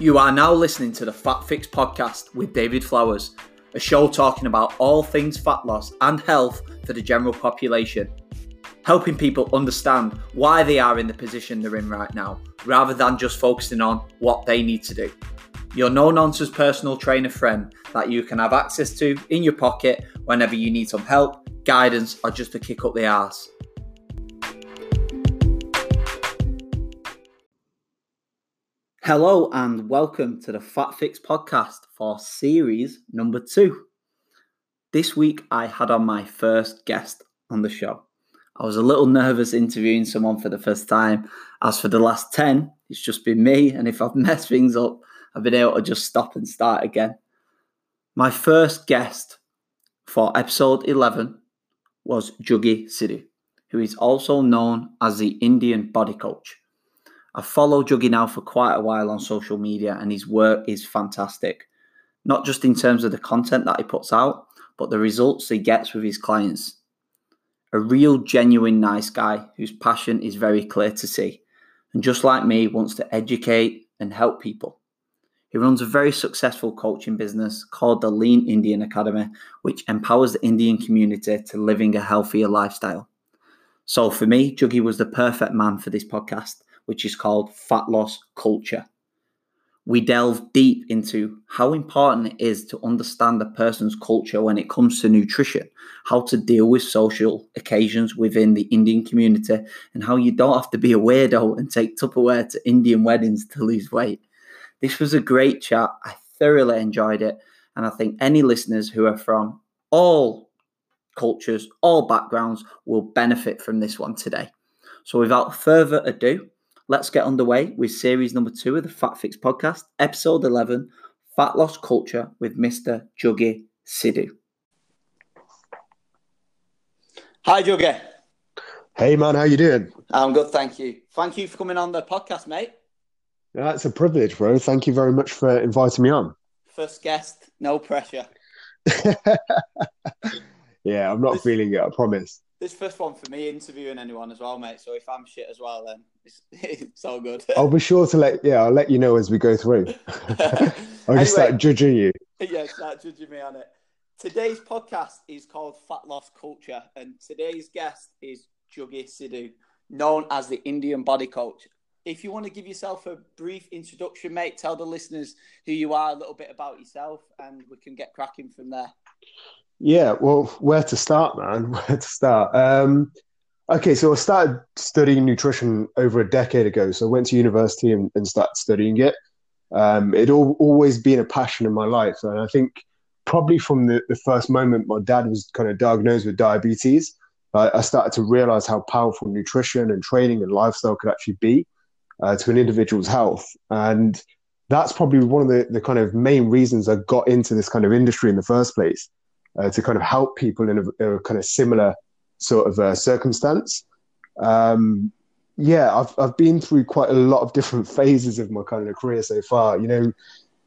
You are now listening to the Fat Fix podcast with David Flowers, a show talking about all things fat loss and health for the general population, helping people understand why they are in the position they're in right now, rather than just focusing on what they need to do. Your no nonsense personal trainer friend that you can have access to in your pocket whenever you need some help, guidance, or just to kick up the arse. Hello and welcome to the Fat Fix podcast for series number two. This week I had on my first guest on the show. I was a little nervous interviewing someone for the first time, as for the last 10, it's just been me, and if I've messed things up, I've been able to just stop and start again. My first guest for episode 11 was Juggy Sidhu, who is also known as the Indian body coach. I've followed Juggy now for quite a while on social media, and his work is fantastic. Not just in terms of the content that he puts out, but the results he gets with his clients. A real, genuine, nice guy whose passion is very clear to see, and just like me, wants to educate and help people. He runs a very successful coaching business called the Lean Indian Academy, which empowers the Indian community to living a healthier lifestyle. So for me, Juggy was the perfect man for this podcast which is called Fat Loss Culture. We delve deep into how important it is to understand a person's culture when it comes to nutrition, how to deal with social occasions within the Indian community, and how you don't have to be a weirdo and take Tupperware to Indian weddings to lose weight. This was a great chat. I thoroughly enjoyed it. And I think any listeners who are from all cultures, all backgrounds will benefit from this one today. So without further ado, let's get underway with series number two of the Fat Fix podcast, episode 11 Fat Loss Culture with Mr. Juggy Sidhu. Hi, Juggy. Hey, man, how you doing? I'm good, thank you. Thank you for coming on the podcast, mate. That's a privilege, bro. Thank you very much for inviting me on. First guest, no pressure. yeah, I'm not this, feeling it, I promise this first one for me interviewing anyone as well, mate. So if I'm shit as well, then it's, it's all good. I'll be sure to let yeah, I'll let you know as we go through. I'll anyway, just start judging you. Yeah, start judging me on it. Today's podcast is called Fat Loss Culture, and today's guest is Juggy Sidhu, known as the Indian Body Coach. If you want to give yourself a brief introduction, mate, tell the listeners who you are, a little bit about yourself, and we can get cracking from there. Yeah, well, where to start, man? Where to start? Um, okay, so I started studying nutrition over a decade ago. So I went to university and, and started studying it. Um, it all, always been a passion in my life, and I think probably from the, the first moment my dad was kind of diagnosed with diabetes, I, I started to realize how powerful nutrition and training and lifestyle could actually be uh, to an individual's health. And that's probably one of the, the kind of main reasons I got into this kind of industry in the first place uh, to kind of help people in a, a kind of similar sort of uh, circumstance. Um, yeah, I've I've been through quite a lot of different phases of my kind of career so far. You know,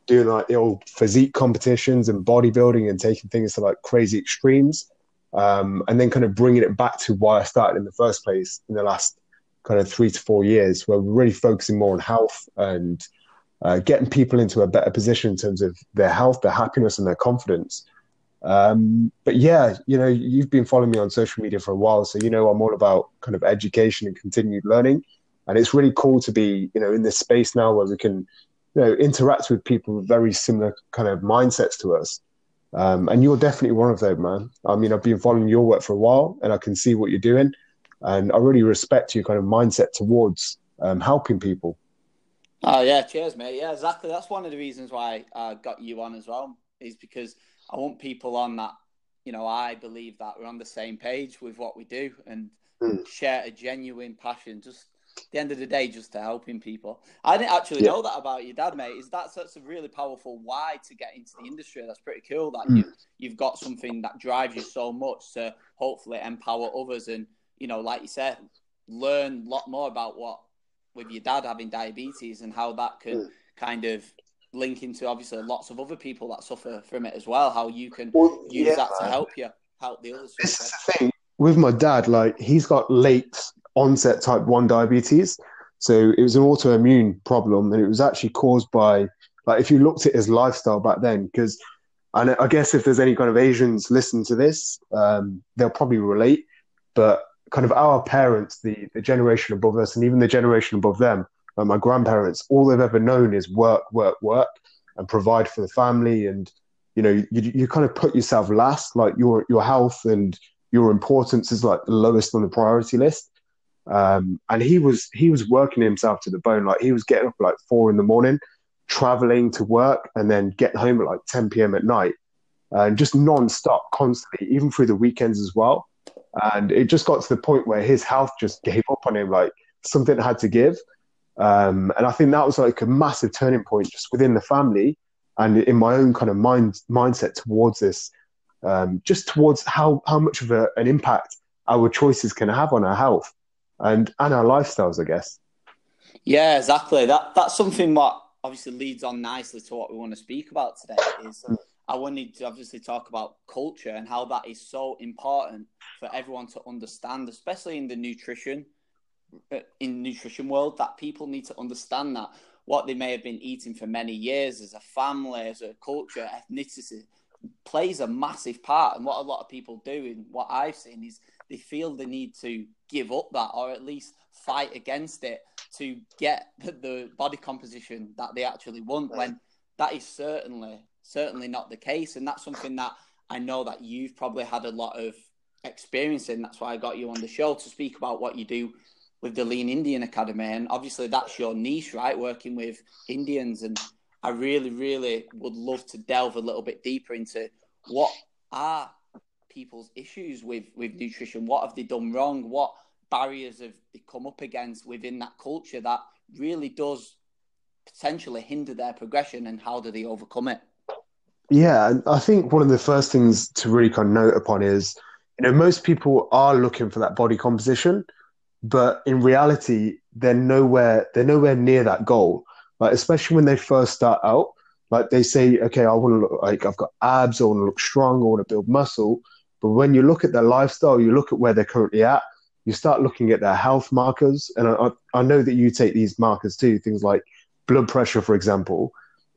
doing like the old physique competitions and bodybuilding and taking things to like crazy extremes, um, and then kind of bringing it back to why I started in the first place in the last kind of three to four years, where we're really focusing more on health and uh, getting people into a better position in terms of their health, their happiness, and their confidence. Um, but yeah, you know, you've been following me on social media for a while, so you know I'm all about kind of education and continued learning. And it's really cool to be, you know, in this space now where we can, you know, interact with people with very similar kind of mindsets to us. Um, and you're definitely one of them, man. I mean, I've been following your work for a while, and I can see what you're doing, and I really respect your kind of mindset towards um, helping people. Oh yeah, cheers, mate. Yeah, exactly. That's one of the reasons why I got you on as well, is because I want people on that. You know, I believe that we're on the same page with what we do and mm. share a genuine passion. Just the end of the day, just to helping people. I didn't actually yeah. know that about your dad, mate. Is that such a really powerful why to get into the industry? That's pretty cool. That mm. you you've got something that drives you so much to hopefully empower others and you know, like you said, learn a lot more about what with your dad having diabetes and how that could mm. kind of link into obviously lots of other people that suffer from it as well. How you can well, use yeah, that to help you, help the others. This is the thing with my dad. Like he's got late onset type one diabetes, so it was an autoimmune problem, and it was actually caused by like if you looked at his lifestyle back then, because and I guess if there's any kind of Asians listening to this, um, they'll probably relate. But kind of our parents, the the generation above us, and even the generation above them, like my grandparents, all they've ever known is work, work, work, and provide for the family. And you know, you you kind of put yourself last, like your your health and your importance is like the lowest on the priority list. Um, and he was he was working himself to the bone. Like he was getting up at like four in the morning, traveling to work, and then getting home at like 10 p.m. at night, and just non-stop, constantly, even through the weekends as well. And it just got to the point where his health just gave up on him. Like something had to give. Um, and I think that was like a massive turning point just within the family and in my own kind of mind mindset towards this, um, just towards how how much of a, an impact our choices can have on our health and and our lifestyles, I guess. Yeah, exactly. That that's something that obviously leads on nicely to what we want to speak about today. Is mm. I wanted to obviously talk about culture and how that is so important for everyone to understand, especially in the nutrition in nutrition world, that people need to understand that what they may have been eating for many years as a family, as a culture, ethnicity plays a massive part. And what a lot of people do, and what I've seen, is they feel the need to give up that or at least fight against it to get the body composition that they actually want when that is certainly certainly not the case. And that's something that I know that you've probably had a lot of experience in. That's why I got you on the show to speak about what you do with the Lean Indian Academy and obviously that's your niche right working with Indians and I really really would love to delve a little bit deeper into what are people's issues with with nutrition? What have they done wrong? What barriers have they come up against within that culture that really does potentially hinder their progression, and how do they overcome it? Yeah, I think one of the first things to really kind of note upon is, you know, most people are looking for that body composition, but in reality, they're nowhere they're nowhere near that goal. Like especially when they first start out, like they say, okay, I want to look like I've got abs, I want to look strong, I want to build muscle, but when you look at their lifestyle, you look at where they're currently at, you start looking at their health markers. And I, I know that you take these markers too, things like blood pressure, for example,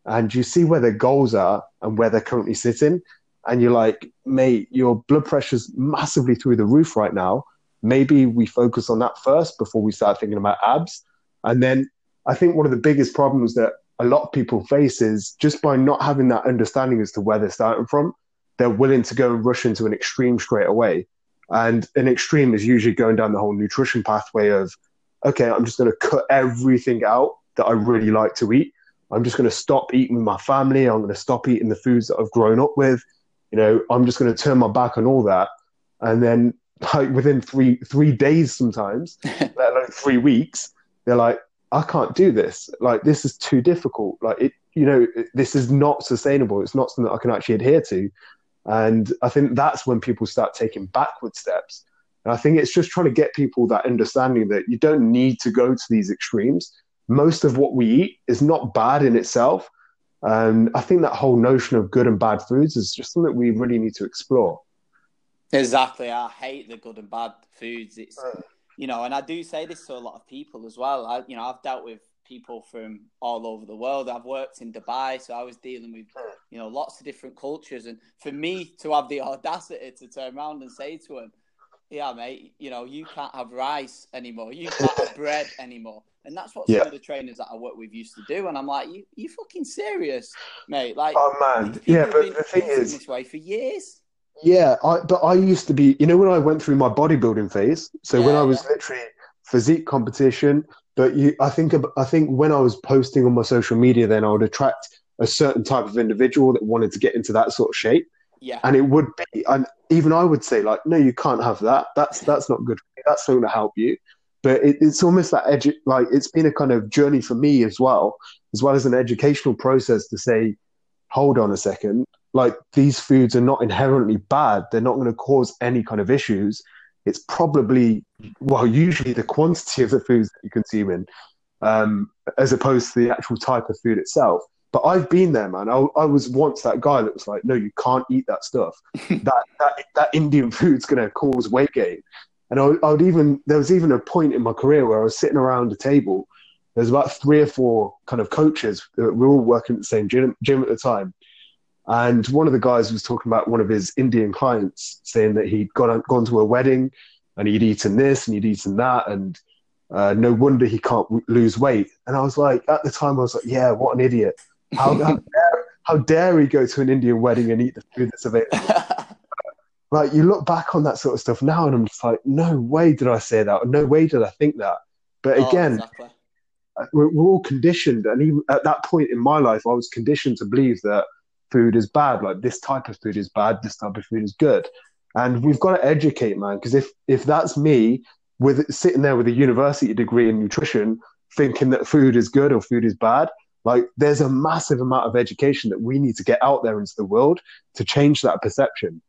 and you see where their goals are and where they're currently sitting. And you're like, mate, your blood pressure's massively through the roof right now. Maybe we focus on that first before we start thinking about abs. And then I think one of the biggest problems that a lot of people face is just by not having that understanding as to where they're starting from, they're willing to go and rush into an extreme straight away. And an extreme is usually going down the whole nutrition pathway of, okay, I'm just going to cut everything out that I really like to eat. I'm just going to stop eating with my family. I'm going to stop eating the foods that I've grown up with. You know, I'm just going to turn my back on all that. And then, like within three three days, sometimes, let alone three weeks, they're like, I can't do this. Like this is too difficult. Like it, you know, this is not sustainable. It's not something that I can actually adhere to. And I think that's when people start taking backward steps. And I think it's just trying to get people that understanding that you don't need to go to these extremes. Most of what we eat is not bad in itself. And I think that whole notion of good and bad foods is just something that we really need to explore. Exactly. I hate the good and bad foods. It's, you know, and I do say this to a lot of people as well. I, you know, I've dealt with people from all over the world. I've worked in Dubai, so I was dealing with you know lots of different cultures, and for me to have the audacity to turn around and say to him, "Yeah, mate, you know you can't have rice anymore, you can't have bread anymore," and that's what yeah. some of the trainers that I work with used to do, and I'm like, "You, you fucking serious, mate?" Like, oh man, yeah, but the thing is, this way for years. Yeah, I, but I used to be, you know, when I went through my bodybuilding phase. So yeah, when I was yeah. literally physique competition, but you, I think, I think when I was posting on my social media, then I would attract a certain type of individual that wanted to get into that sort of shape. Yeah. And it would be, and even I would say, like, no, you can't have that. That's that's not good. That's not going to help you. But it, it's almost that edu- like it's been a kind of journey for me as well, as well as an educational process to say, hold on a second, like these foods are not inherently bad. They're not going to cause any kind of issues it's probably well usually the quantity of the foods that you're consuming um, as opposed to the actual type of food itself but i've been there man I, I was once that guy that was like no you can't eat that stuff that, that that indian food's going to cause weight gain and I, I would even there was even a point in my career where i was sitting around a table There's about three or four kind of coaches. That We are all working at the same gym, gym at the time. And one of the guys was talking about one of his Indian clients saying that he'd gone, gone to a wedding and he'd eaten this and he'd eaten that. And uh, no wonder he can't w- lose weight. And I was like, at the time, I was like, yeah, what an idiot. How, how, dare, how dare he go to an Indian wedding and eat the food that's available? like, you look back on that sort of stuff now, and I'm just like, no way did I say that. No way did I think that. But oh, again, exactly. we're, we're all conditioned. And even at that point in my life, I was conditioned to believe that food is bad. Like, this type of food is bad, this type of food is good. And we've got to educate, man, because if, if that's me with sitting there with a university degree in nutrition, thinking that food is good or food is bad. Like there's a massive amount of education that we need to get out there into the world to change that perception.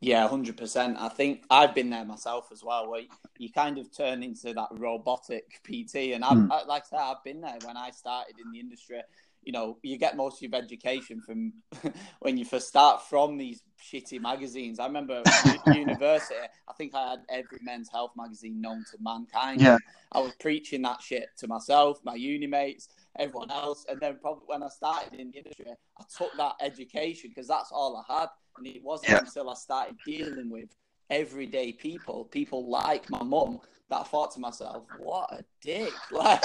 Yeah, hundred percent. I think I've been there myself as well, where you kind of turn into that robotic PT, and I've, mm. Like I said, I've been there when I started in the industry you know, you get most of your education from when you first start from these shitty magazines. I remember university, I think I had every men's health magazine known to mankind. Yeah. I was preaching that shit to myself, my uni mates, everyone else. And then probably when I started in the industry, I took that education because that's all I had. And it wasn't yeah. until I started dealing with everyday people, people like my mum, that I thought to myself, what a dick. Like,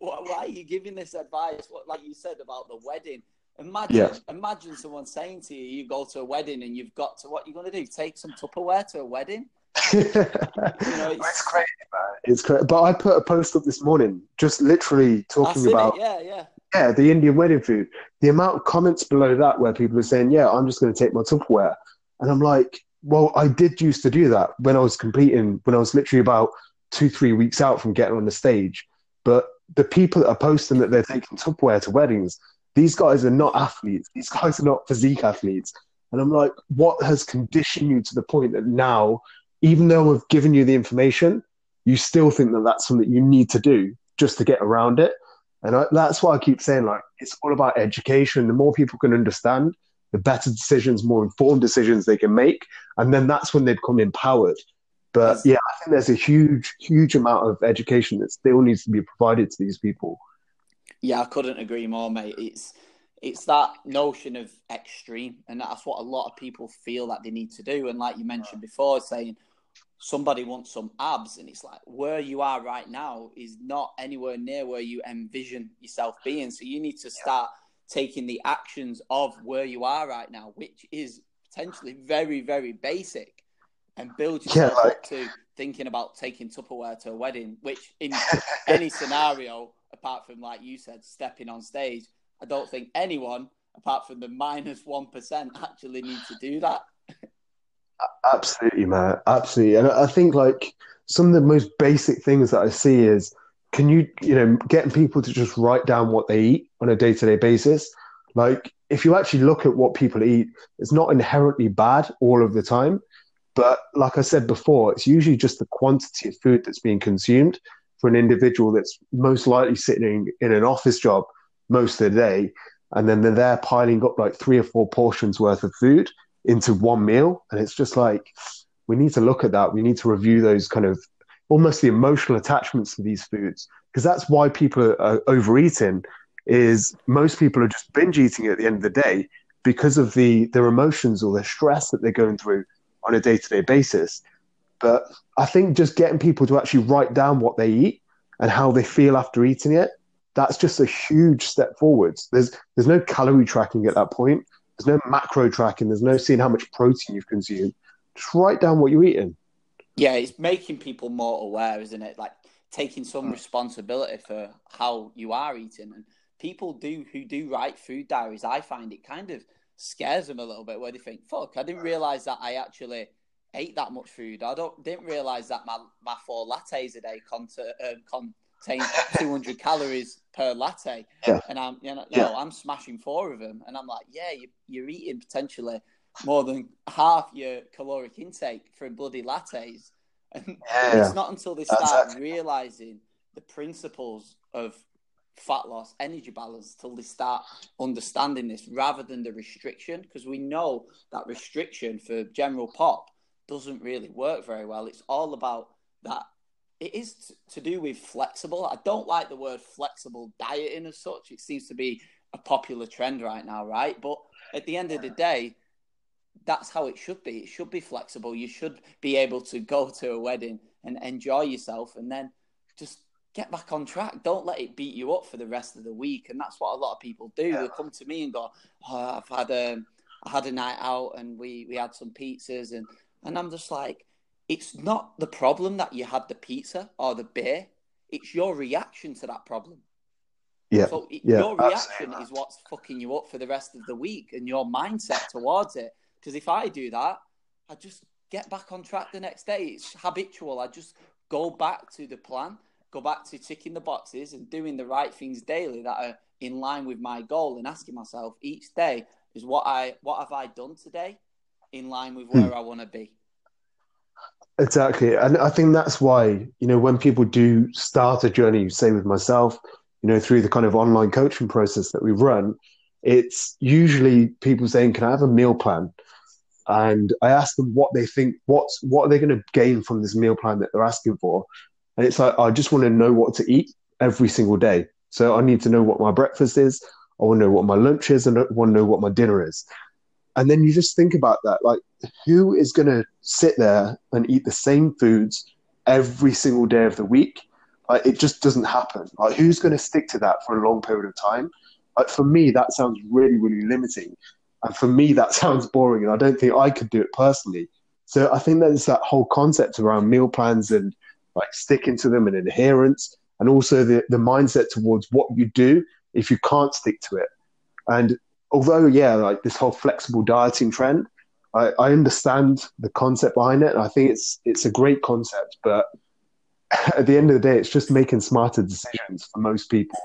why are you giving this advice? What, like you said about the wedding. Imagine, yeah. imagine someone saying to you, you go to a wedding and you've got to, what you're going to do? Take some Tupperware to a wedding? you know, it's, it's crazy, man. It's crazy. But I put a post up this morning, just literally talking about, it. yeah, yeah, yeah, the Indian wedding food. The amount of comments below that where people are saying, "Yeah, I'm just going to take my Tupperware," and I'm like, well, I did used to do that when I was competing, when I was literally about two, three weeks out from getting on the stage. But the people that are posting that they're taking Tupperware to weddings, these guys are not athletes. These guys are not physique athletes. And I'm like, what has conditioned you to the point that now, even though I've given you the information, you still think that that's something you need to do just to get around it? And I, that's why I keep saying, like, it's all about education. The more people can understand, the better decisions, more informed decisions they can make. And then that's when they become empowered. But yeah, I think there's a huge, huge amount of education that still needs to be provided to these people. Yeah, I couldn't agree more, mate. It's it's that notion of extreme, and that's what a lot of people feel that they need to do. And like you mentioned before, saying somebody wants some abs, and it's like where you are right now is not anywhere near where you envision yourself being. So you need to start taking the actions of where you are right now, which is potentially very, very basic, and build yourself yeah, like... up to thinking about taking Tupperware to a wedding, which in any scenario, apart from like you said, stepping on stage, I don't think anyone, apart from the minus one percent, actually need to do that. Absolutely, man. Absolutely, and I think like some of the most basic things that I see is can you you know getting people to just write down what they eat on a day-to-day basis? Like if you actually look at what people eat it's not inherently bad all of the time. But like i said before it's usually just the quantity of food that's being consumed for an individual that's most likely sitting in an office job most of the day. And then they're there piling up like three or four portions worth of food into one meal. And it's just like we need to look at that. We need to review those kind of almost the emotional attachments to these foods because that's why people are overeating is most people are just binge eating at the end of the day because of the their emotions or their stress that they're going through on a day-to-day basis. But i think just getting people to actually write down what they eat and how they feel after eating it that's just a huge step forwards. There's there's no calorie tracking at that point. There's no macro tracking. There's no seeing how much protein you've consumed. Just write down what you're eating yeah, it's making people more aware, isn't it? Like taking some hmm. responsibility for how you are eating. And people do who do write food diaries, I find it kind of scares them a little bit where they think, fuck, I didn't realize that I actually ate that much food. I don't didn't realize that my, my four lattes a day contain, uh, contain 200 calories per latte. Yeah. And I'm, you know, yeah. I'm smashing four of them. And I'm like, yeah, you, you're eating potentially more than half your caloric intake from bloody lattes. And yeah, it's not until they start exactly. realizing the principles of fat loss, energy balance, till they start understanding this rather than the restriction. Because we know that restriction for general pop doesn't really work very well. It's all about that it is to do with flexible. I don't like the word flexible dieting as such. It seems to be a popular trend right now, right? But at the end of the day, that's how it should be. It should be flexible. You should be able to go to a wedding and enjoy yourself and then just get back on track. Don't let it beat you up for the rest of the week. And that's what a lot of people do. Yeah. They come to me and go, oh, I've had a, I had a night out and we, we had some pizzas and, and I'm just like, it's not the problem that you had the pizza or the beer. It's your reaction to that problem. Yeah. So yeah, your reaction is what's fucking you up for the rest of the week and your mindset towards it. Because if I do that, I just get back on track the next day. It's habitual. I just go back to the plan, go back to ticking the boxes and doing the right things daily that are in line with my goal and asking myself each day is what I what have I done today in line with where hmm. I want to be. Exactly. And I think that's why, you know, when people do start a journey, say with myself, you know, through the kind of online coaching process that we run, it's usually people saying, Can I have a meal plan? And I ask them what they think, what's what are they going to gain from this meal plan that they're asking for? And it's like, I just want to know what to eat every single day. So I need to know what my breakfast is. I want to know what my lunch is and I want to know what my dinner is. And then you just think about that. Like, who is going to sit there and eat the same foods every single day of the week? Like, it just doesn't happen. Like, who's going to stick to that for a long period of time? Like, for me, that sounds really, really limiting. And for me, that sounds boring. And I don't think I could do it personally. So I think there's that whole concept around meal plans and like sticking to them and adherence, and also the, the mindset towards what you do if you can't stick to it. And although, yeah, like this whole flexible dieting trend, I, I understand the concept behind it. And I think it's it's a great concept, but at the end of the day, it's just making smarter decisions for most people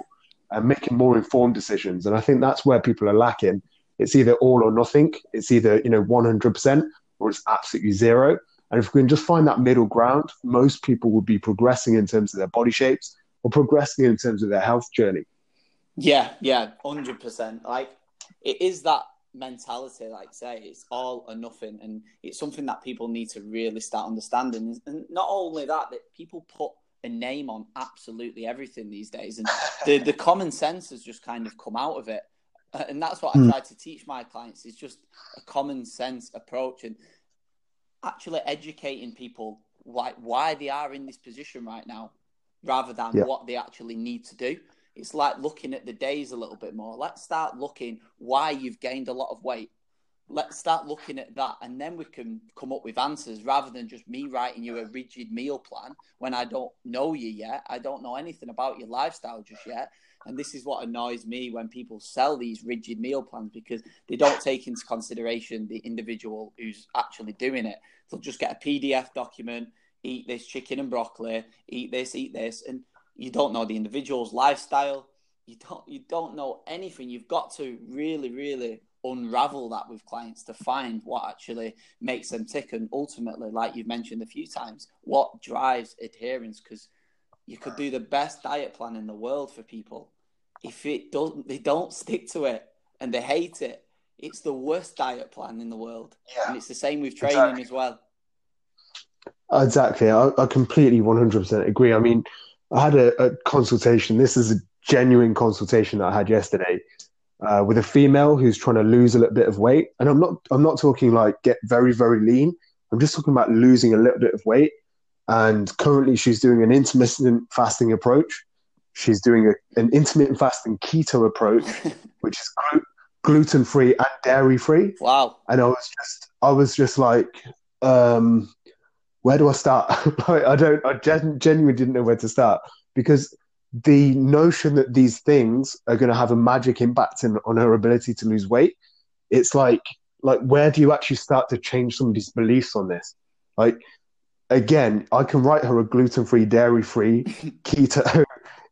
and making more informed decisions. And I think that's where people are lacking. It's either all or nothing. It's either you know 100% or it's absolutely zero. And if we can just find that middle ground, most people will be progressing in terms of their body shapes or progressing in terms of their health journey. Yeah, yeah, hundred percent. Like it is that mentality, like say, it's all or nothing, and it's something that people need to really start understanding. And not only that, that people put a name on absolutely everything these days, and the the common sense has just kind of come out of it. And that's what I hmm. try to teach my clients is just a common sense approach and actually educating people why why they are in this position right now, rather than yeah. what they actually need to do. It's like looking at the days a little bit more. Let's start looking why you've gained a lot of weight. Let's start looking at that, and then we can come up with answers rather than just me writing you a rigid meal plan when I don't know you yet. I don't know anything about your lifestyle just yet. And this is what annoys me when people sell these rigid meal plans because they don't take into consideration the individual who's actually doing it. They'll just get a PDF document, eat this chicken and broccoli, eat this, eat this, and you don't know the individual's lifestyle. You don't you don't know anything. You've got to really, really unravel that with clients to find what actually makes them tick and ultimately, like you've mentioned a few times, what drives adherence because you could do the best diet plan in the world for people. If it doesn't, they don't stick to it and they hate it, it's the worst diet plan in the world. Yeah. And it's the same with training exactly. as well. Exactly. I, I completely 100% agree. I mean, I had a, a, consultation. This is a genuine consultation that I had yesterday uh, with a female who's trying to lose a little bit of weight, and I'm not I'm not talking like get very very lean. I'm just talking about losing a little bit of weight. And currently, she's doing an intermittent fasting approach. She's doing a, an intermittent fasting keto approach, which is gluten free and dairy free. Wow! And I was just I was just like. Um, where do I start? I don't, I genuinely didn't know where to start because the notion that these things are going to have a magic impact in, on her ability to lose weight, it's like, like where do you actually start to change somebody's beliefs on this? Like, again, I can write her a gluten-free, dairy-free, keto,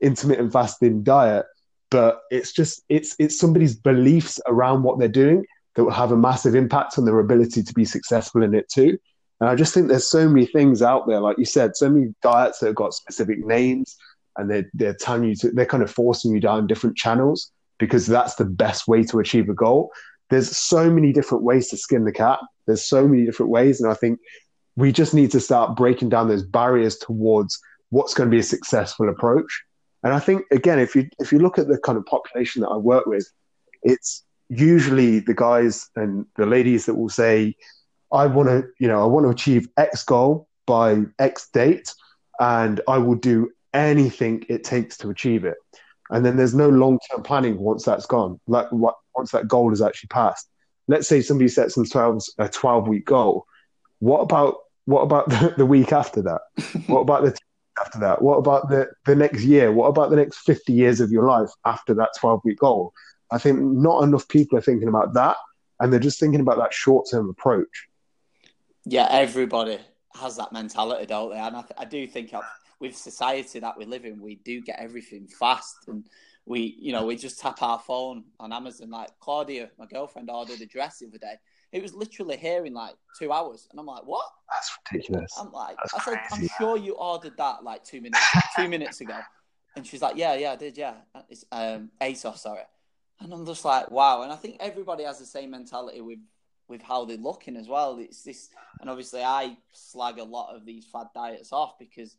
intermittent fasting diet, but it's just it's it's somebody's beliefs around what they're doing that will have a massive impact on their ability to be successful in it too. And I just think there's so many things out there, like you said, so many diets that have got specific names and they're, they're telling you to, they're kind of forcing you down different channels because that's the best way to achieve a goal. There's so many different ways to skin the cat. There's so many different ways. And I think we just need to start breaking down those barriers towards what's going to be a successful approach. And I think again, if you if you look at the kind of population that I work with, it's usually the guys and the ladies that will say, I want to, you know, I want to achieve X goal by X date, and I will do anything it takes to achieve it. And then there's no long term planning once that's gone, like once that goal is actually passed. Let's say somebody sets themselves a 12 week goal. What about what about the, the week after that? what about the after that? What about the, the next year? What about the next 50 years of your life after that 12 week goal? I think not enough people are thinking about that, and they're just thinking about that short term approach. Yeah, everybody has that mentality, don't they? And I, th- I do think with society that we live in, we do get everything fast, and we, you know, we just tap our phone on Amazon. Like Claudia, my girlfriend, ordered a dress the other day. It was literally here in like two hours, and I'm like, "What? That's ridiculous." I'm like, That's I said, "I'm sure you ordered that like two minutes, two minutes ago," and she's like, "Yeah, yeah, I did, yeah." It's um, ASOS, sorry. And I'm just like, wow. And I think everybody has the same mentality with with how they're looking as well. It's this, and obviously I slag a lot of these fad diets off because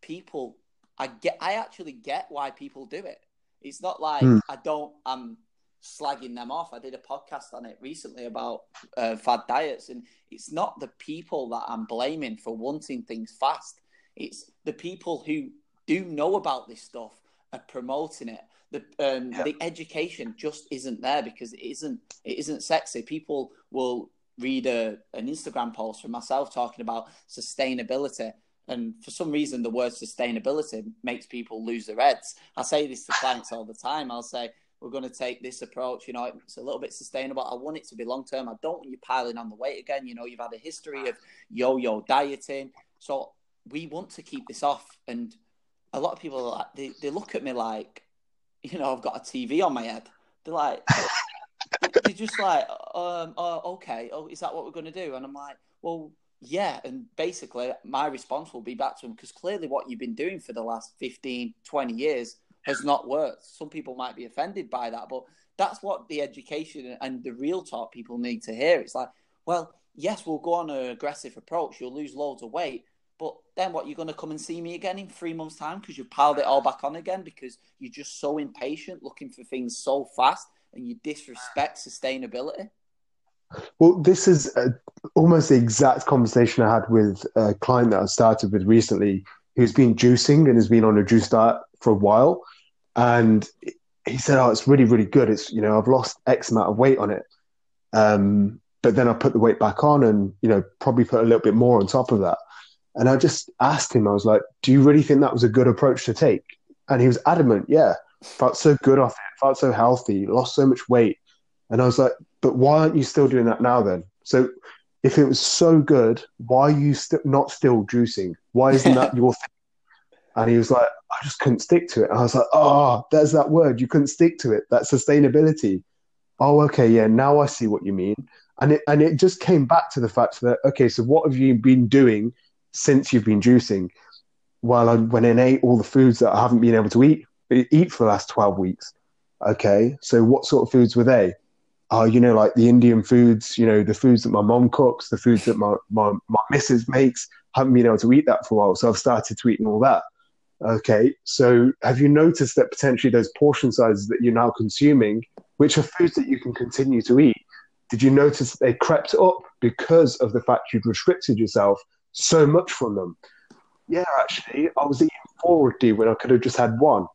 people, I get, I actually get why people do it. It's not like mm. I don't, I'm slagging them off. I did a podcast on it recently about uh, fad diets, and it's not the people that I'm blaming for wanting things fast. It's the people who do know about this stuff are promoting it the um, yeah. the education just isn't there because it isn't it isn't sexy. People will read a, an Instagram post from myself talking about sustainability. And for some reason, the word sustainability makes people lose their heads. I say this to clients all the time. I'll say, we're going to take this approach. You know, it's a little bit sustainable. I want it to be long term. I don't want you piling on the weight again. You know, you've had a history of yo yo dieting. So we want to keep this off. And a lot of people, like, they, they look at me like, you know, I've got a TV on my head. They're like, they're just like, um, oh, okay, oh, is that what we're going to do? And I'm like, well, yeah. And basically, my response will be back to them because clearly what you've been doing for the last 15, 20 years has not worked. Some people might be offended by that, but that's what the education and the real talk people need to hear. It's like, well, yes, we'll go on an aggressive approach. You'll lose loads of weight, but then what? You're going to come and see me again in three months' time because you've piled it all back on again because you're just so impatient, looking for things so fast, and you disrespect sustainability. Well, this is uh, almost the exact conversation I had with a client that I started with recently, who's been juicing and has been on a juice diet for a while, and he said, "Oh, it's really, really good. It's you know, I've lost X amount of weight on it." Um, but then I put the weight back on, and you know, probably put a little bit more on top of that. And I just asked him, I was like, do you really think that was a good approach to take? And he was adamant, yeah, felt so good off it, felt so healthy, lost so much weight. And I was like, but why aren't you still doing that now then? So if it was so good, why are you st- not still juicing? Why isn't that your thing? And he was like, I just couldn't stick to it. And I was like, oh, there's that word. You couldn't stick to it. That sustainability. Oh, okay. Yeah. Now I see what you mean. And it, and it just came back to the fact that, okay, so what have you been doing since you've been juicing while I went and ate all the foods that I haven't been able to eat eat for the last 12 weeks. Okay, so what sort of foods were they? Uh, you know, like the Indian foods, you know, the foods that my mom cooks, the foods that my, my, my missus makes, haven't been able to eat that for a while. So I've started to eating all that. Okay, so have you noticed that potentially those portion sizes that you're now consuming, which are foods that you can continue to eat, did you notice that they crept up because of the fact you'd restricted yourself so much from them. Yeah, actually, I was eating four roti when I could have just had one.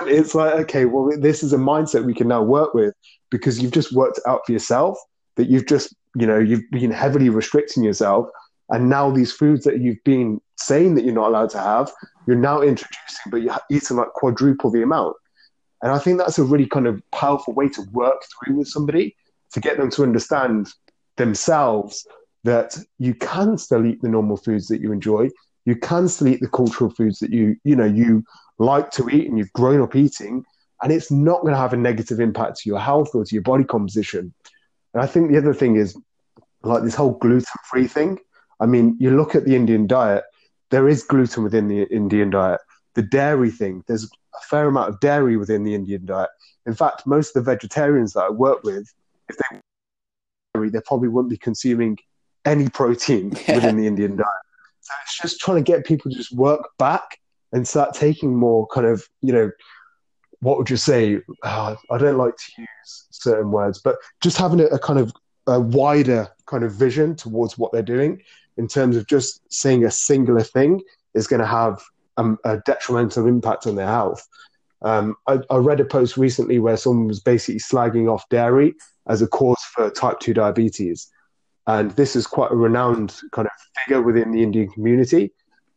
And it's like, okay, well, this is a mindset we can now work with because you've just worked out for yourself that you've just, you know, you've been heavily restricting yourself. And now these foods that you've been saying that you're not allowed to have, you're now introducing, but you're eating like quadruple the amount. And I think that's a really kind of powerful way to work through with somebody to get them to understand themselves that you can still eat the normal foods that you enjoy. You can still eat the cultural foods that you, you know, you like to eat and you've grown up eating, and it's not going to have a negative impact to your health or to your body composition. And I think the other thing is like this whole gluten free thing. I mean, you look at the Indian diet, there is gluten within the Indian diet. The dairy thing, there's a fair amount of dairy within the Indian diet. In fact, most of the vegetarians that I work with, if they dairy, they probably wouldn't be consuming any protein within the Indian diet. So it's just trying to get people to just work back and start taking more kind of, you know, what would you say? Uh, I don't like to use certain words, but just having a, a kind of a wider kind of vision towards what they're doing in terms of just saying a singular thing is going to have um, a detrimental impact on their health. Um, I, I, read a post recently where someone was basically slagging off dairy as a cause for type 2 diabetes. And this is quite a renowned kind of figure within the Indian community.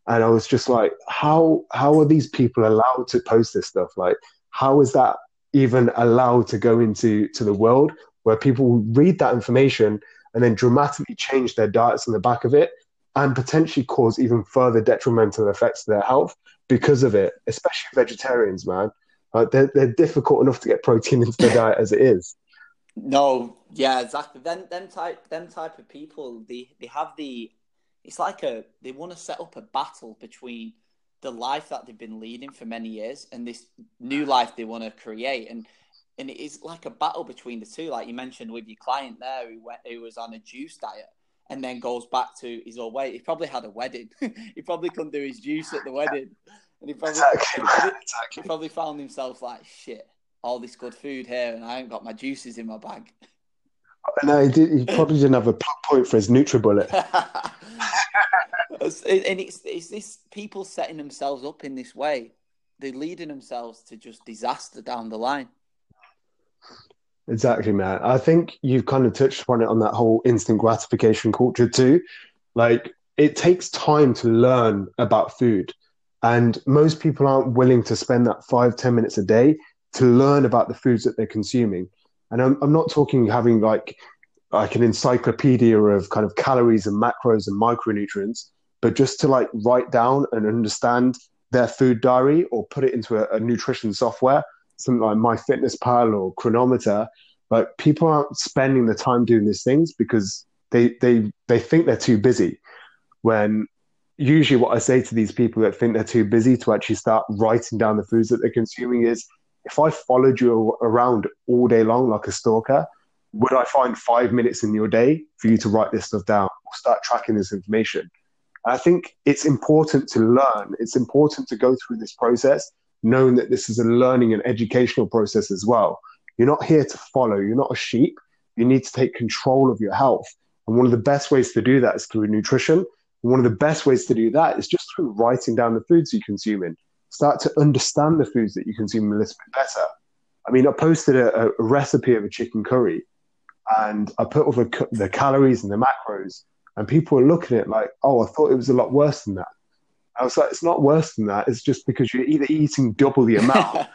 And I was just like, how how are these people allowed to post this stuff? Like, how is that even allowed to go into to the world where people read that information and then dramatically change their diets on the back of it and potentially cause even further detrimental effects to their health because of it, especially vegetarians, man. Uh, they're, they're difficult enough to get protein into their diet as it is. No, yeah, exactly. Them, them type, them type of people, they, they have the. It's like a they want to set up a battle between the life that they've been leading for many years and this new life they want to create, and and it is like a battle between the two. Like you mentioned with your client there, who went, who was on a juice diet and then goes back to his old weight. He probably had a wedding. he probably couldn't do his juice at the wedding, and he probably, exactly. he, probably exactly. he probably found himself like shit. All this good food here, and I ain't got my juices in my bag. No, he, did, he probably didn't have a point for his NutriBullet. and it's, it's this people setting themselves up in this way. They're leading themselves to just disaster down the line. Exactly, man. I think you've kind of touched upon it on that whole instant gratification culture too. Like it takes time to learn about food. And most people aren't willing to spend that five, ten minutes a day to learn about the foods that they're consuming. And I'm, I'm not talking having like like an encyclopedia of kind of calories and macros and micronutrients, but just to like write down and understand their food diary or put it into a, a nutrition software something like MyFitnessPal or Cronometer, but people aren't spending the time doing these things because they they they think they're too busy. When usually what I say to these people that think they're too busy to actually start writing down the foods that they're consuming is if I followed you around all day long like a stalker, would I find five minutes in your day for you to write this stuff down or start tracking this information? I think it's important to learn. It's important to go through this process knowing that this is a learning and educational process as well. You're not here to follow, you're not a sheep. You need to take control of your health. And one of the best ways to do that is through nutrition. And one of the best ways to do that is just through writing down the foods you consume in. Start to understand the foods that you consume a little bit better. I mean, I posted a, a recipe of a chicken curry and I put all the, the calories and the macros, and people were looking at it like, oh, I thought it was a lot worse than that. I was like, it's not worse than that. It's just because you're either eating double the amount or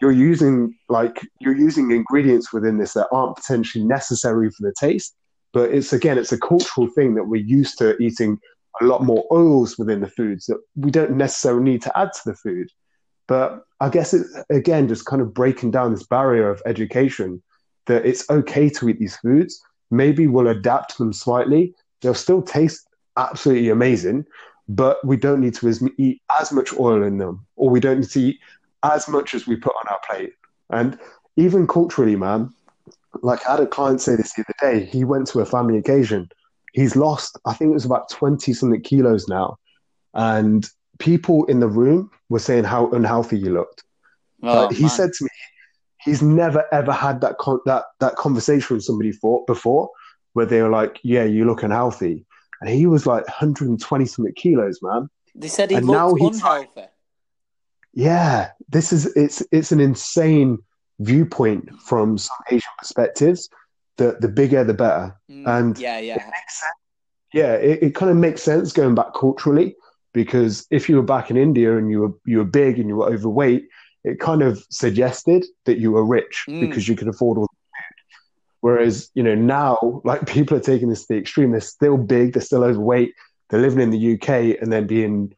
you're, you're using like you're using ingredients within this that aren't potentially necessary for the taste. But it's again, it's a cultural thing that we're used to eating a lot more oils within the foods that we don't necessarily need to add to the food. But I guess it's again just kind of breaking down this barrier of education that it's okay to eat these foods. Maybe we'll adapt them slightly. They'll still taste absolutely amazing, but we don't need to eat as much oil in them, or we don't need to eat as much as we put on our plate. And even culturally, man, like I had a client say this the other day. He went to a family occasion. He's lost, I think it was about 20 something kilos now. And people in the room were saying how unhealthy he looked. Oh, he man. said to me, he's never ever had that con- that that conversation with somebody for, before where they were like, "Yeah, you look unhealthy," and he was like 120 something kilos, man. They said he and looked unhealthy. Like, yeah, this is it's it's an insane viewpoint from some Asian perspectives. The the bigger the better, mm, and yeah, yeah, yeah, it, it kind of makes sense going back culturally because if you were back in India and you were you were big and you were overweight, it kind of suggested that you were rich mm. because you could afford all Whereas, you know, now, like people are taking this to the extreme. They're still big, they're still overweight, they're living in the UK and then being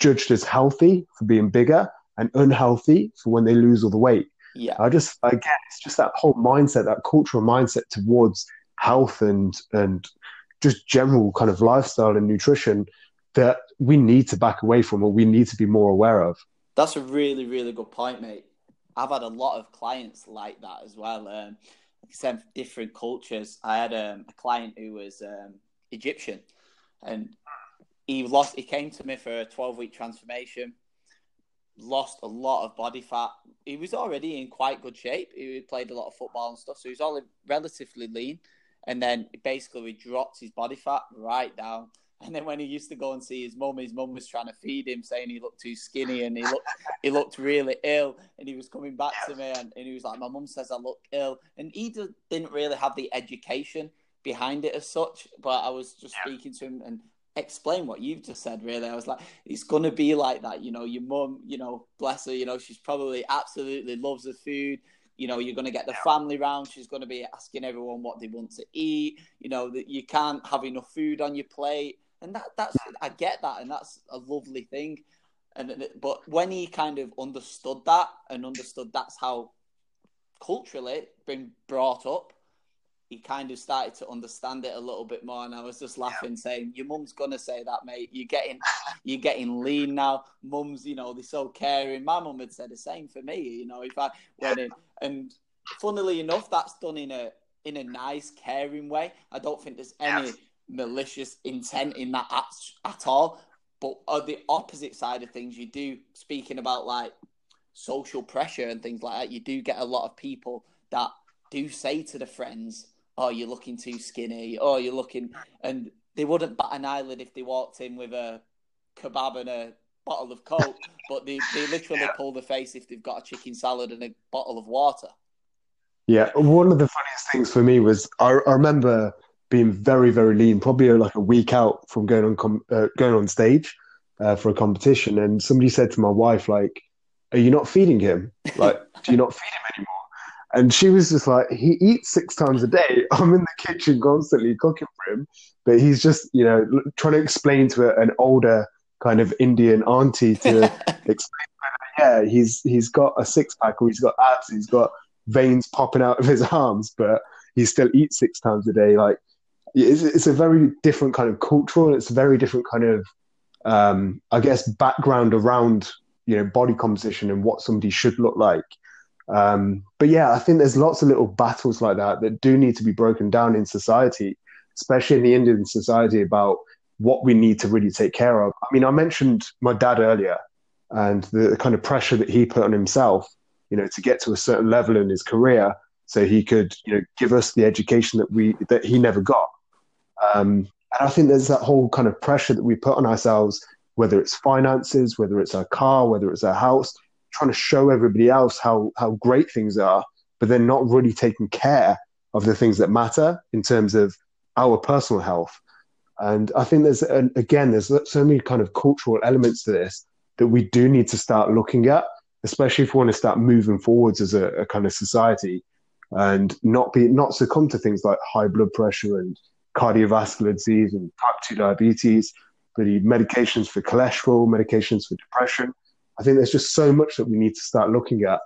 judged as healthy for being bigger and unhealthy for when they lose all the weight. Yeah. I just, again, it's just that whole mindset, that cultural mindset towards health and, and just general kind of lifestyle and nutrition that we need to back away from or we need to be more aware of. That's a really, really good point, mate. I've had a lot of clients like that as well. Um, different cultures. I had um, a client who was um, Egyptian, and he lost. He came to me for a twelve week transformation. Lost a lot of body fat. He was already in quite good shape. He played a lot of football and stuff, so he was all relatively lean. And then basically, we dropped his body fat right down. And then when he used to go and see his mum, his mum was trying to feed him, saying he looked too skinny and he looked he looked really ill. And he was coming back to me and, and he was like, "My mum says I look ill," and he didn't really have the education behind it as such. But I was just yeah. speaking to him and explain what you've just said. Really, I was like, "It's gonna be like that." You know, your mum, you know, bless her. You know, she's probably absolutely loves the food. You know, you're going to get the family round. She's going to be asking everyone what they want to eat. You know that you can't have enough food on your plate and that that's I get that, and that's a lovely thing. And but when he kind of understood that and understood that's how culturally been brought up, he kind of started to understand it a little bit more. And I was just laughing, saying, "Your mum's gonna say that, mate. You're getting, you're getting lean now. Mums, you know, they're so caring. My mum had said the same for me. You know, if I went in, and funnily enough, that's done in a in a nice, caring way. I don't think there's any malicious intent in that at, at all. But on the opposite side of things, you do speaking about like social pressure and things like that. You do get a lot of people that do say to the friends, "Oh, you're looking too skinny," "Oh, you're looking," and they wouldn't bat an eyelid if they walked in with a kebab and a bottle of coke, but they, they literally pull the face if they've got a chicken salad and a bottle of water. Yeah, one of the funniest things for me was I, I remember being very very lean, probably like a week out from going on com- uh, going on stage uh, for a competition, and somebody said to my wife like, "Are you not feeding him? Like, do you not feed him anymore?" And she was just like, "He eats six times a day. I'm in the kitchen constantly cooking for him, but he's just you know trying to explain to an older kind of Indian auntie to explain." Yeah, he's he's got a six pack or he's got abs, he's got veins popping out of his arms, but he still eats six times a day. Like it's, it's a very different kind of cultural it's a very different kind of um, i guess background around you know body composition and what somebody should look like. Um, but yeah i think there's lots of little battles like that that do need to be broken down in society especially in the indian society about what we need to really take care of. I mean i mentioned my dad earlier and the, the kind of pressure that he put on himself you know to get to a certain level in his career so he could you know give us the education that we that he never got um, and I think there's that whole kind of pressure that we put on ourselves, whether it's finances, whether it's our car, whether it's our house, trying to show everybody else how, how great things are, but then not really taking care of the things that matter in terms of our personal health. And I think there's, again, there's so many kind of cultural elements to this that we do need to start looking at, especially if we want to start moving forwards as a, a kind of society and not be, not succumb to things like high blood pressure and cardiovascular disease and type 2 diabetes, but medications for cholesterol, medications for depression. I think there's just so much that we need to start looking at.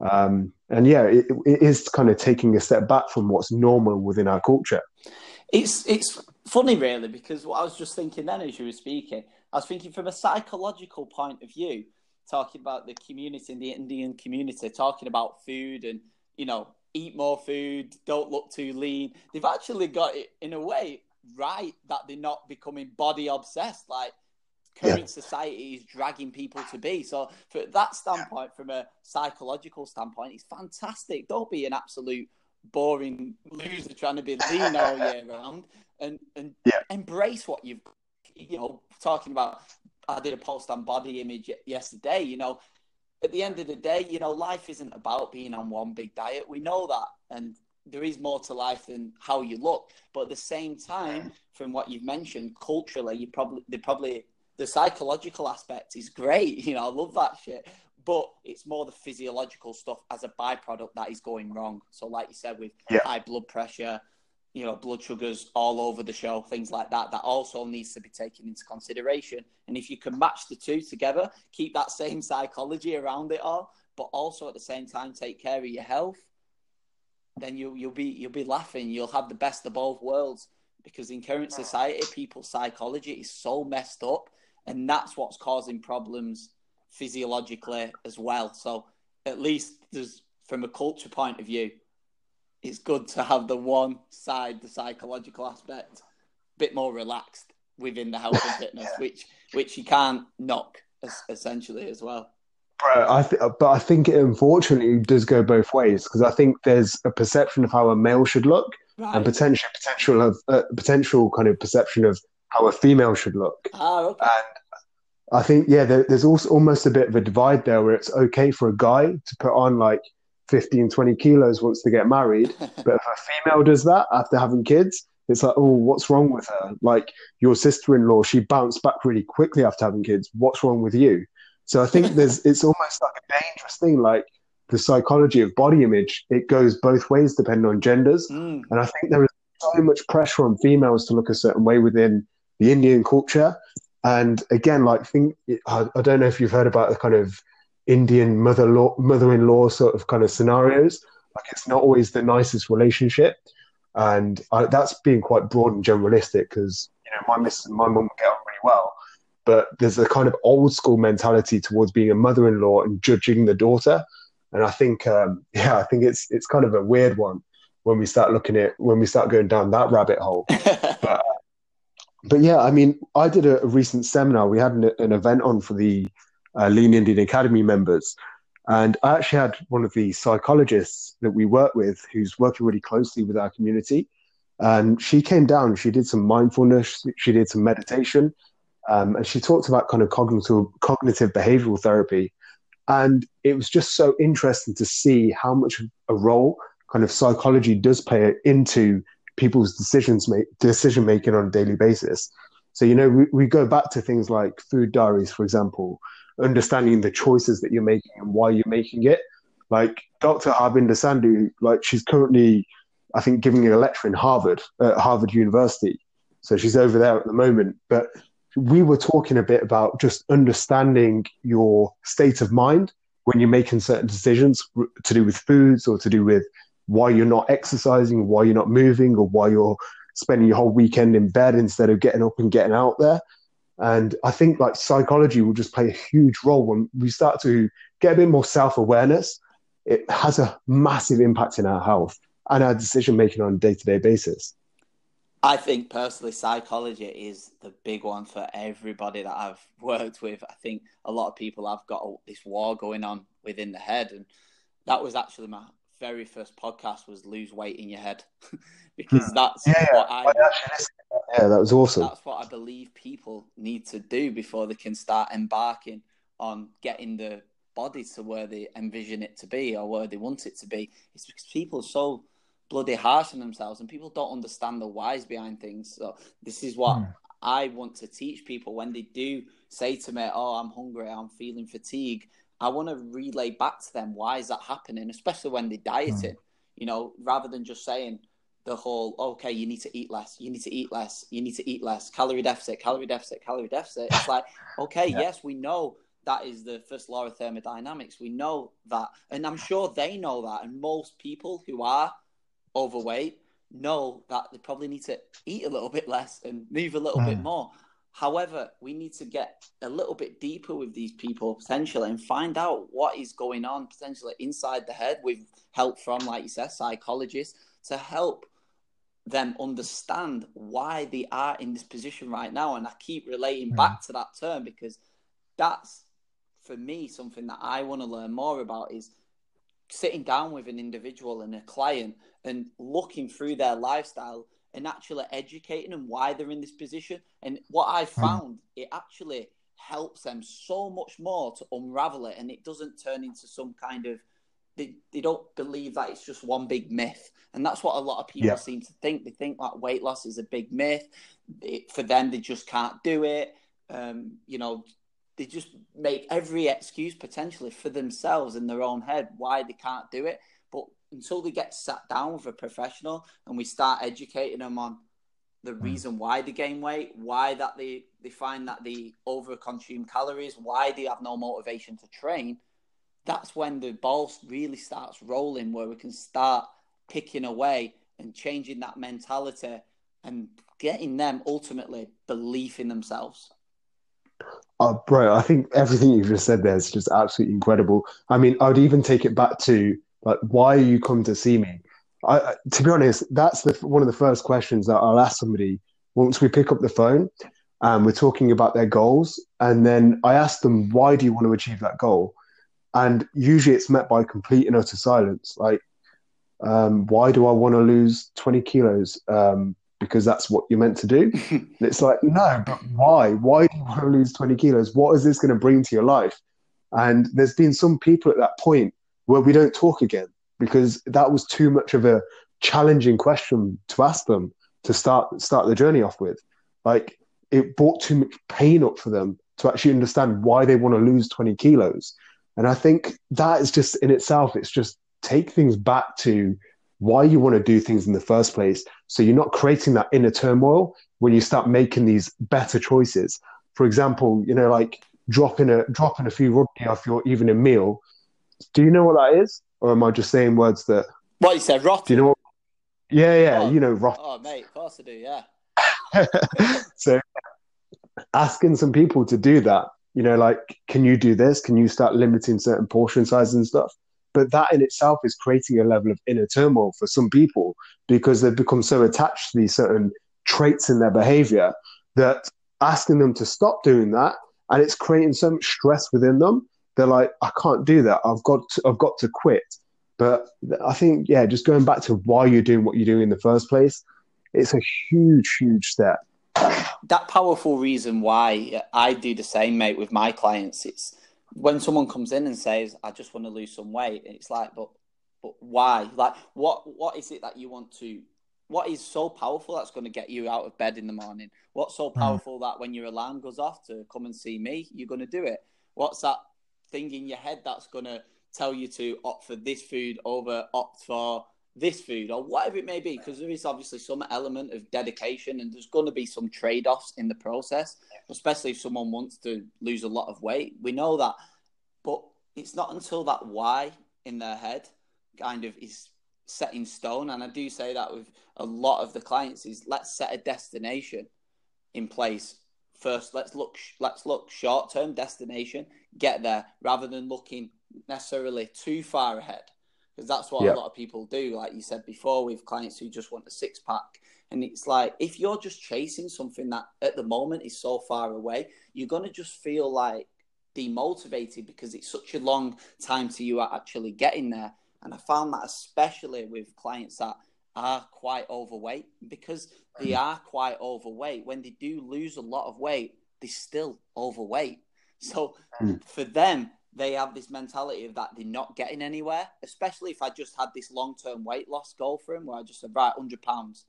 Um, and yeah, it, it is kind of taking a step back from what's normal within our culture. It's it's funny, really, because what I was just thinking then as you were speaking, I was thinking from a psychological point of view, talking about the community in the Indian community, talking about food and you know eat more food, don't look too lean. They've actually got it in a way right that they're not becoming body obsessed like current yeah. society is dragging people to be. So, for that standpoint, from a psychological standpoint, it's fantastic. Don't be an absolute boring loser trying to be lean all year round, and and yeah. embrace what you've. You know, talking about. I did a post on body image yesterday. You know, at the end of the day, you know, life isn't about being on one big diet. We know that. And there is more to life than how you look. But at the same time, from what you've mentioned, culturally, you probably, they probably, the psychological aspect is great. You know, I love that shit. But it's more the physiological stuff as a byproduct that is going wrong. So, like you said, with yeah. high blood pressure, you know, blood sugars all over the show, things like that, that also needs to be taken into consideration. And if you can match the two together, keep that same psychology around it all, but also at the same time take care of your health, then you you'll be you'll be laughing. You'll have the best of both worlds. Because in current society, people's psychology is so messed up, and that's what's causing problems physiologically as well. So at least there's from a culture point of view, it's good to have the one side, the psychological aspect, a bit more relaxed. within the health and fitness, yeah. which which you can't knock essentially as well. Bro, I th- but I think it unfortunately does go both ways because I think there's a perception of how a male should look right. and potential potential of uh, potential kind of perception of how a female should look. Ah, okay. And I think yeah, there, there's also almost a bit of a divide there where it's okay for a guy to put on like 15, 20 kilos once they get married, but if a female does that after having kids, it's like, oh, what's wrong with her? Like your sister-in-law, she bounced back really quickly after having kids. What's wrong with you? So I think there's, it's almost like a dangerous thing. Like the psychology of body image, it goes both ways depending on genders. Mm. And I think there is so much pressure on females to look a certain way within the Indian culture. And again, like think, I, I don't know if you've heard about the kind of Indian mother mother-in-law sort of kind of scenarios. Like it's not always the nicest relationship and I, that's being quite broad and generalistic because you know my miss and my mum get on really well, but there's a kind of old school mentality towards being a mother-in-law and judging the daughter, and I think um, yeah, I think it's it's kind of a weird one when we start looking at when we start going down that rabbit hole. but, but, yeah, I mean, I did a, a recent seminar. We had an, an event on for the uh, Lean Indian Academy members, and I actually had one of the psychologists that we work with who's working really closely with our community. And she came down, she did some mindfulness, she did some meditation, um, and she talked about kind of cognitive, cognitive behavioral therapy. And it was just so interesting to see how much a role kind of psychology does play into people's decisions make, decision making on a daily basis. So, you know, we, we go back to things like food diaries, for example, understanding the choices that you're making and why you're making it. Like Dr. Harbinder Sandhu, like she's currently, I think, giving a lecture in Harvard, at Harvard University. So she's over there at the moment. But we were talking a bit about just understanding your state of mind when you're making certain decisions to do with foods or to do with why you're not exercising, why you're not moving, or why you're spending your whole weekend in bed instead of getting up and getting out there. And I think like psychology will just play a huge role when we start to get a bit more self awareness. It has a massive impact in our health and our decision making on a day to day basis. I think personally, psychology is the big one for everybody that I've worked with. I think a lot of people have got this war going on within the head, and that was actually my very first podcast was lose weight in your head because hmm. that's yeah, what I, yeah that was awesome. That's what I believe people need to do before they can start embarking on getting the body to where they envision it to be or where they want it to be. It's because people are so bloody harsh on themselves and people don't understand the whys behind things. So this is what mm. I want to teach people when they do say to me oh I'm hungry I'm feeling fatigue I want to relay back to them why is that happening, especially when they're dieting. Mm. You know, rather than just saying the whole okay, you need to eat less, you need to eat less, you need to eat less, calorie deficit, calorie deficit, calorie deficit. It's like okay, yeah. yes, we know that is the first law of thermodynamics. We know that, and I'm sure they know that. And most people who are overweight know that they probably need to eat a little bit less and move a little mm. bit more. However, we need to get a little bit deeper with these people potentially and find out what is going on potentially inside the head with help from, like you said, psychologists to help them understand why they are in this position right now. And I keep relating mm. back to that term because that's for me something that I want to learn more about is sitting down with an individual and a client and looking through their lifestyle and actually educating them why they're in this position. And what I hmm. found, it actually helps them so much more to unravel it, and it doesn't turn into some kind of they, they don't believe that it's just one big myth. And that's what a lot of people yeah. seem to think. They think that weight loss is a big myth. It, for them, they just can't do it. Um, you know, they just make every excuse potentially for themselves in their own head why they can't do it until they get sat down with a professional and we start educating them on the hmm. reason why they gain weight, why that they, they find that they over consume calories, why they have no motivation to train, that's when the ball really starts rolling where we can start picking away and changing that mentality and getting them ultimately belief in themselves. Oh, bro, I think everything you've just said there is just absolutely incredible. I mean, I would even take it back to like, why are you coming to see me? I, to be honest, that's the, one of the first questions that I'll ask somebody once we pick up the phone. and we're talking about their goals. And then I ask them, why do you want to achieve that goal? And usually it's met by complete and utter silence. Like, um, why do I want to lose 20 kilos? Um, because that's what you're meant to do. it's like, no, but why? Why do you want to lose 20 kilos? What is this going to bring to your life? And there's been some people at that point where we don't talk again because that was too much of a challenging question to ask them to start start the journey off with. Like it brought too much pain up for them to actually understand why they want to lose 20 kilos. And I think that is just in itself, it's just take things back to why you want to do things in the first place. So you're not creating that inner turmoil when you start making these better choices. For example, you know, like dropping a dropping a few rupee off your even a meal. Do you know what that is? Or am I just saying words that What you said, roti? Do you know what Yeah, yeah, oh, you know roti. Oh mate, of course I do, yeah. so asking some people to do that, you know, like, can you do this? Can you start limiting certain portion sizes and stuff? But that in itself is creating a level of inner turmoil for some people because they've become so attached to these certain traits in their behavior that asking them to stop doing that and it's creating so much stress within them. They're like, I can't do that. I've got to, I've got to quit. But I think, yeah, just going back to why you're doing what you're doing in the first place, it's a huge, huge step. That powerful reason why I do the same, mate, with my clients. It's when someone comes in and says, "I just want to lose some weight," it's like, but, but why? Like, what, what is it that you want to? What is so powerful that's going to get you out of bed in the morning? What's so hmm. powerful mm. that when your alarm goes off to come and see me, you're going to do it? What's that thing in your head that's going to tell you to opt for this food over opt for this food or whatever it may be because there is obviously some element of dedication and there's going to be some trade-offs in the process especially if someone wants to lose a lot of weight. We know that but it's not until that why in their head kind of is set in stone. And i do say that with a lot of the clients is let's set a destination in place first let's look let's look short term destination get there rather than looking necessarily too far ahead because that's what yeah. a lot of people do. Like you said before, with clients who just want a six pack. And it's like, if you're just chasing something that at the moment is so far away, you're going to just feel like demotivated because it's such a long time to you actually getting there. And I found that especially with clients that are quite overweight because they mm. are quite overweight. When they do lose a lot of weight, they're still overweight. So mm. for them, they have this mentality of that they're not getting anywhere, especially if I just had this long term weight loss goal for them where I just said, right, 100 pounds.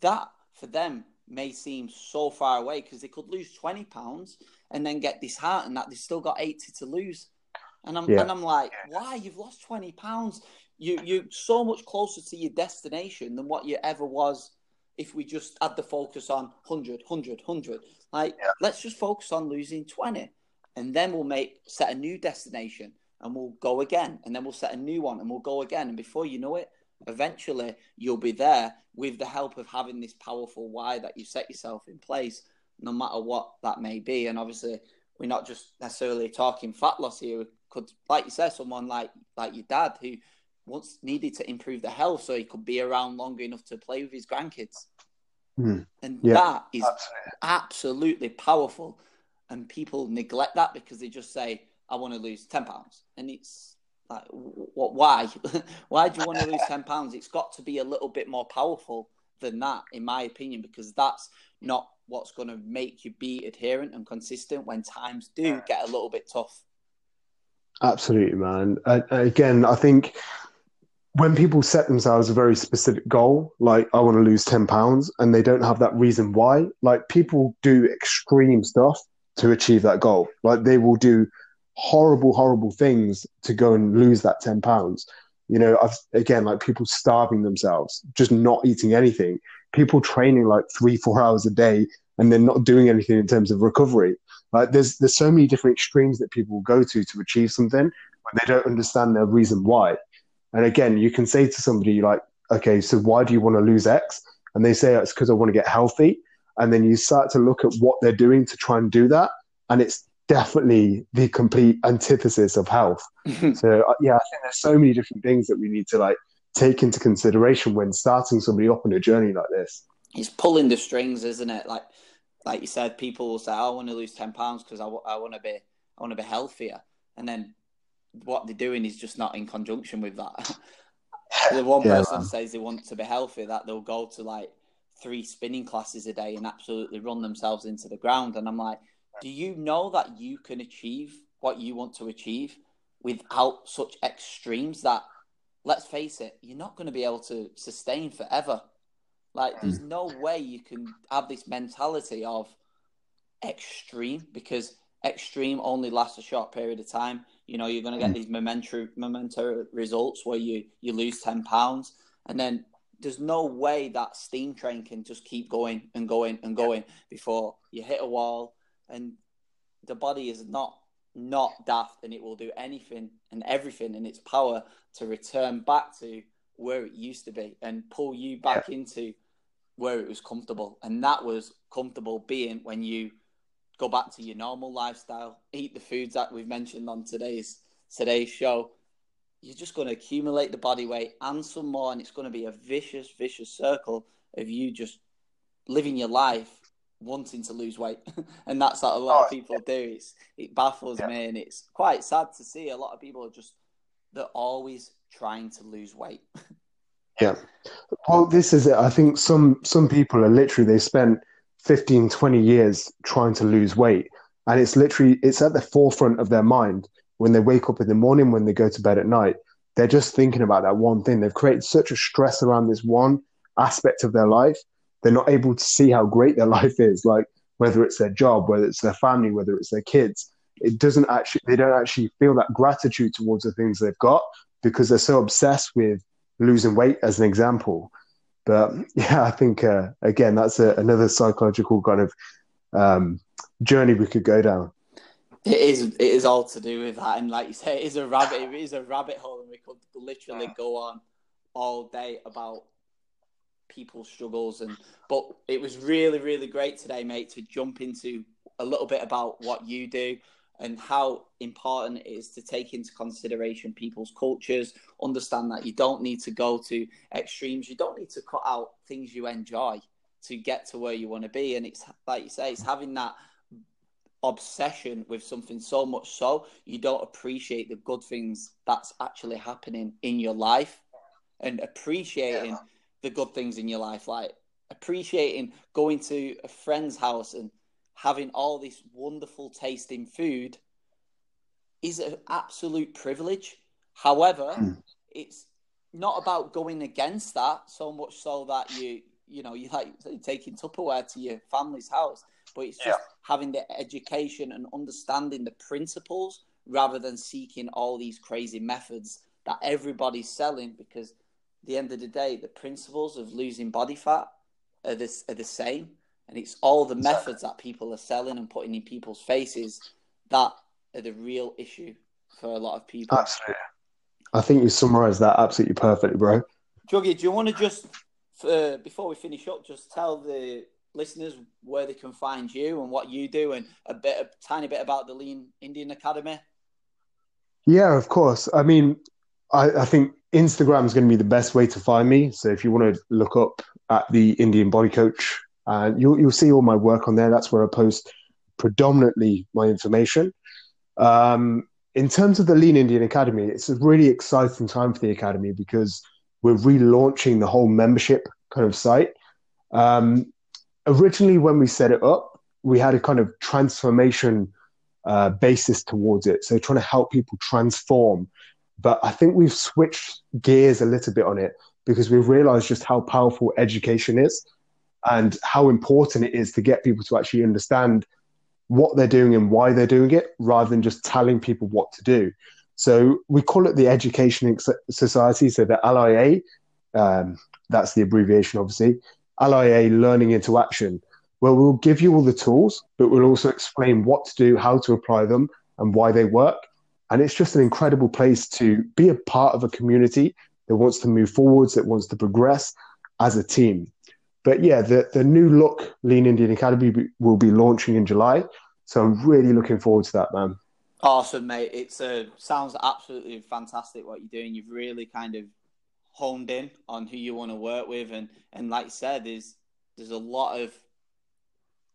That for them may seem so far away because they could lose 20 pounds and then get disheartened that they've still got 80 to lose. And I'm, yeah. and I'm like, why? You've lost 20 pounds. You, you're so much closer to your destination than what you ever was if we just had the focus on 100, 100, 100. Like, yeah. let's just focus on losing 20 and then we'll make set a new destination and we'll go again and then we'll set a new one and we'll go again and before you know it eventually you'll be there with the help of having this powerful why that you set yourself in place no matter what that may be and obviously we're not just necessarily talking fat loss here we could like you said someone like like your dad who once needed to improve the health so he could be around longer enough to play with his grandkids mm. and yeah, that is absolutely. absolutely powerful and people neglect that because they just say, "I want to lose ten pounds," and it's like, what? Why? why do you want to lose ten pounds? It's got to be a little bit more powerful than that, in my opinion, because that's not what's going to make you be adherent and consistent when times do get a little bit tough. Absolutely, man. Uh, again, I think when people set themselves a very specific goal, like I want to lose 10 pounds, and they don't have that reason why, like people do extreme stuff to achieve that goal. Like they will do horrible, horrible things to go and lose that 10 pounds. You know, I've, again, like people starving themselves, just not eating anything, people training like three, four hours a day and then not doing anything in terms of recovery. Like there's, there's so many different extremes that people go to to achieve something when they don't understand their reason why. And again, you can say to somebody like, okay, so why do you want to lose X? And they say it's because I want to get healthy and then you start to look at what they're doing to try and do that, and it's definitely the complete antithesis of health. so uh, yeah, I think there's so many different things that we need to like take into consideration when starting somebody up on a journey like this. It's pulling the strings, isn't it? Like like you said, people will say, oh, "I want to lose ten pounds because I, w- I want to be I want to be healthier," and then what they're doing is just not in conjunction with that. the one yeah, person man. says they want to be healthy, that they'll go to like three spinning classes a day and absolutely run themselves into the ground. And I'm like, do you know that you can achieve what you want to achieve without such extremes that, let's face it, you're not going to be able to sustain forever. Like, mm. there's no way you can have this mentality of extreme because extreme only lasts a short period of time. You know, you're going to get mm. these memento memento results where you you lose ten pounds, and then there's no way that steam train can just keep going and going and going before you hit a wall and the body is not not daft and it will do anything and everything in its power to return back to where it used to be and pull you back yeah. into where it was comfortable and that was comfortable being when you go back to your normal lifestyle eat the foods that we've mentioned on today's today's show you're just going to accumulate the body weight and some more, and it's going to be a vicious, vicious circle of you just living your life wanting to lose weight, and that's what a lot of oh, people do. It's it baffles yeah. me, and it's quite sad to see. A lot of people are just they're always trying to lose weight. yeah, well, this is it. I think some some people are literally they spent 15, 20 years trying to lose weight, and it's literally it's at the forefront of their mind when they wake up in the morning, when they go to bed at night, they're just thinking about that one thing. They've created such a stress around this one aspect of their life. They're not able to see how great their life is, like whether it's their job, whether it's their family, whether it's their kids. It doesn't actually, they don't actually feel that gratitude towards the things they've got because they're so obsessed with losing weight, as an example. But yeah, I think, uh, again, that's a, another psychological kind of um, journey we could go down. It is. It is all to do with that, and like you say, it is a rabbit. It is a rabbit hole, and we could literally go on all day about people's struggles. And but it was really, really great today, mate, to jump into a little bit about what you do and how important it is to take into consideration people's cultures. Understand that you don't need to go to extremes. You don't need to cut out things you enjoy to get to where you want to be. And it's like you say, it's having that obsession with something so much so you don't appreciate the good things that's actually happening in your life and appreciating yeah. the good things in your life like appreciating going to a friend's house and having all this wonderful tasting food is an absolute privilege however hmm. it's not about going against that so much so that you you know you like taking tupperware to your family's house but it's just yeah. having the education and understanding the principles rather than seeking all these crazy methods that everybody's selling because the end of the day the principles of losing body fat are this are the same and it's all the methods that people are selling and putting in people's faces that are the real issue for a lot of people absolutely i think you summarized that absolutely perfectly bro Juggy, do you want to just uh, before we finish up just tell the listeners where they can find you and what you do and a bit, a tiny bit about the Lean Indian Academy? Yeah, of course. I mean, I, I think Instagram is going to be the best way to find me. So if you want to look up at the Indian Body Coach, uh, you'll you'll see all my work on there. That's where I post predominantly my information. Um, in terms of the Lean Indian Academy, it's a really exciting time for the academy because we're relaunching the whole membership kind of site. Um, originally when we set it up, we had a kind of transformation uh, basis towards it. So trying to help people transform. But I think we've switched gears a little bit on it because we've realized just how powerful education is and how important it is to get people to actually understand what they're doing and why they're doing it rather than just telling people what to do. So we call it the Education Society, so the LIA. Um, that's the abbreviation, obviously. LIA Learning into Action, where we'll give you all the tools, but we'll also explain what to do, how to apply them, and why they work. And it's just an incredible place to be a part of a community that wants to move forwards, that wants to progress as a team. But yeah, the, the new look Lean Indian Academy will be launching in July. So I'm really looking forward to that, man. Awesome, mate. It uh, sounds absolutely fantastic what you're doing. You've really kind of honed in on who you want to work with, and and like you said, there's there's a lot of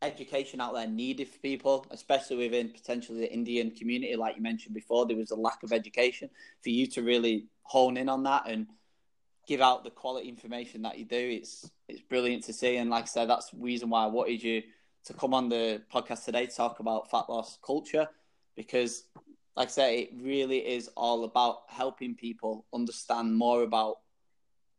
education out there needed for people, especially within potentially the Indian community. Like you mentioned before, there was a lack of education. For you to really hone in on that and give out the quality information that you do, it's it's brilliant to see. And like I said, that's the reason why I wanted you to come on the podcast today to talk about fat loss culture because like I say, it really is all about helping people understand more about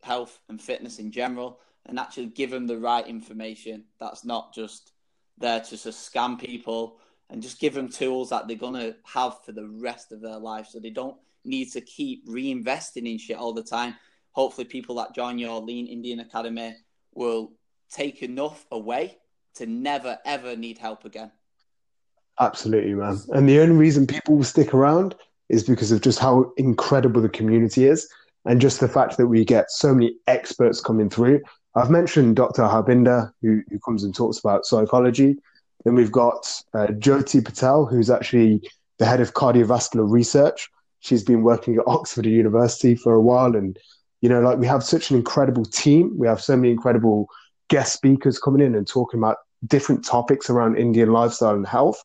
health and fitness in general and actually give them the right information that's not just there to just scam people and just give them tools that they're going to have for the rest of their life so they don't need to keep reinvesting in shit all the time. Hopefully, people that join your Lean Indian Academy will take enough away to never ever need help again. Absolutely, man. And the only reason people will stick around is because of just how incredible the community is and just the fact that we get so many experts coming through. I've mentioned Dr. Harbinder, who, who comes and talks about psychology. Then we've got uh, Jyoti Patel, who's actually the head of cardiovascular research. She's been working at Oxford University for a while. And, you know, like we have such an incredible team. We have so many incredible guest speakers coming in and talking about different topics around Indian lifestyle and health.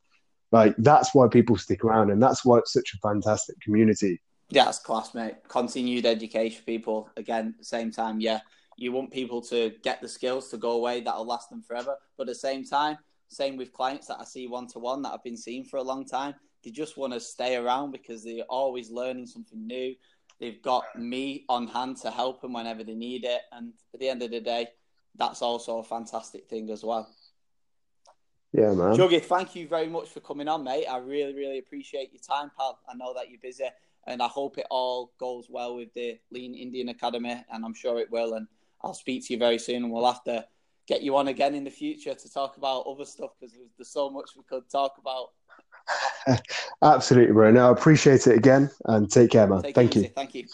Like that's why people stick around, and that's why it's such a fantastic community. Yeah, that's class, mate. Continued education, people. Again, same time, yeah, you want people to get the skills to go away that'll last them forever. But at the same time, same with clients that I see one to one that I've been seeing for a long time. They just want to stay around because they're always learning something new. They've got me on hand to help them whenever they need it. And at the end of the day, that's also a fantastic thing as well. Yeah, man. Juggy, thank you very much for coming on, mate. I really, really appreciate your time, pal. I know that you're busy, and I hope it all goes well with the Lean Indian Academy, and I'm sure it will. And I'll speak to you very soon, and we'll have to get you on again in the future to talk about other stuff because there's so much we could talk about. Absolutely, bro. Now, I appreciate it again, and take care, man. Take Thank you. Thank you.